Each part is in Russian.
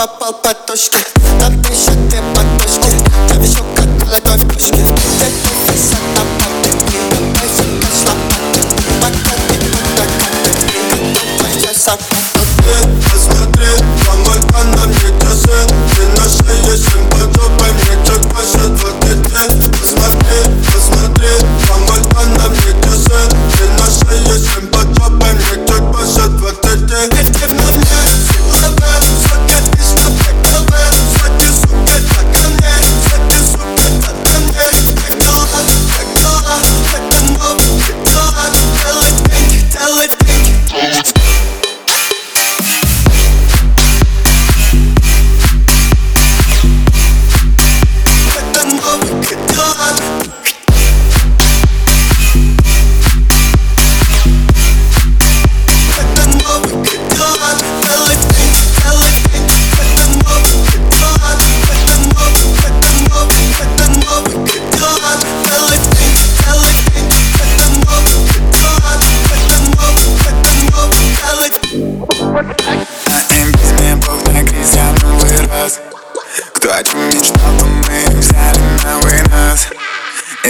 Попал по точке Там еще две подушки Там еще как молодой пушки. Бэби, высота папки Давай сюда лопаты Пока ты подокаты Готовая собака Посмотри, помой на мне часы Ты на шее семь подобай мне чуть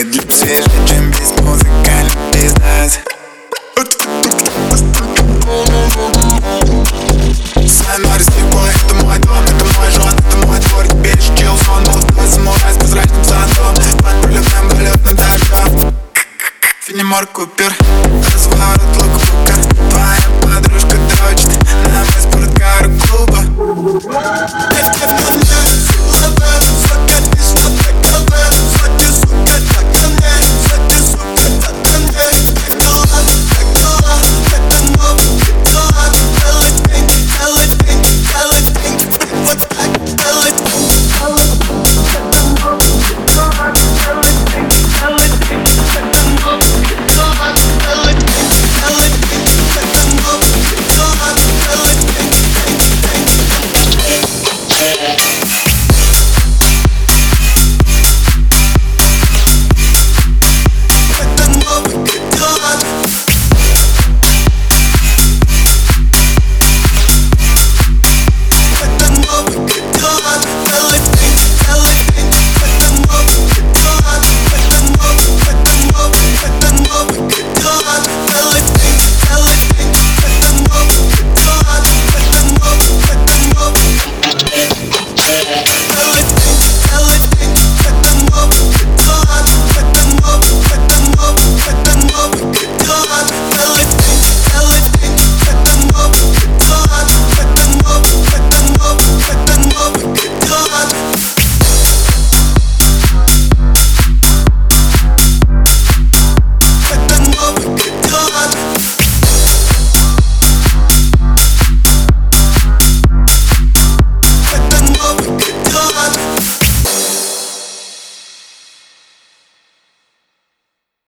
для свежий, чем весь музыкальный бизнес Сценарий слепой, это мой дом, это мой жен, это мой двор. Теперь чил сон, молодой самурай с прозрачным зонтом Под пролетным полетным дождем Фенимор Купер, разворот лук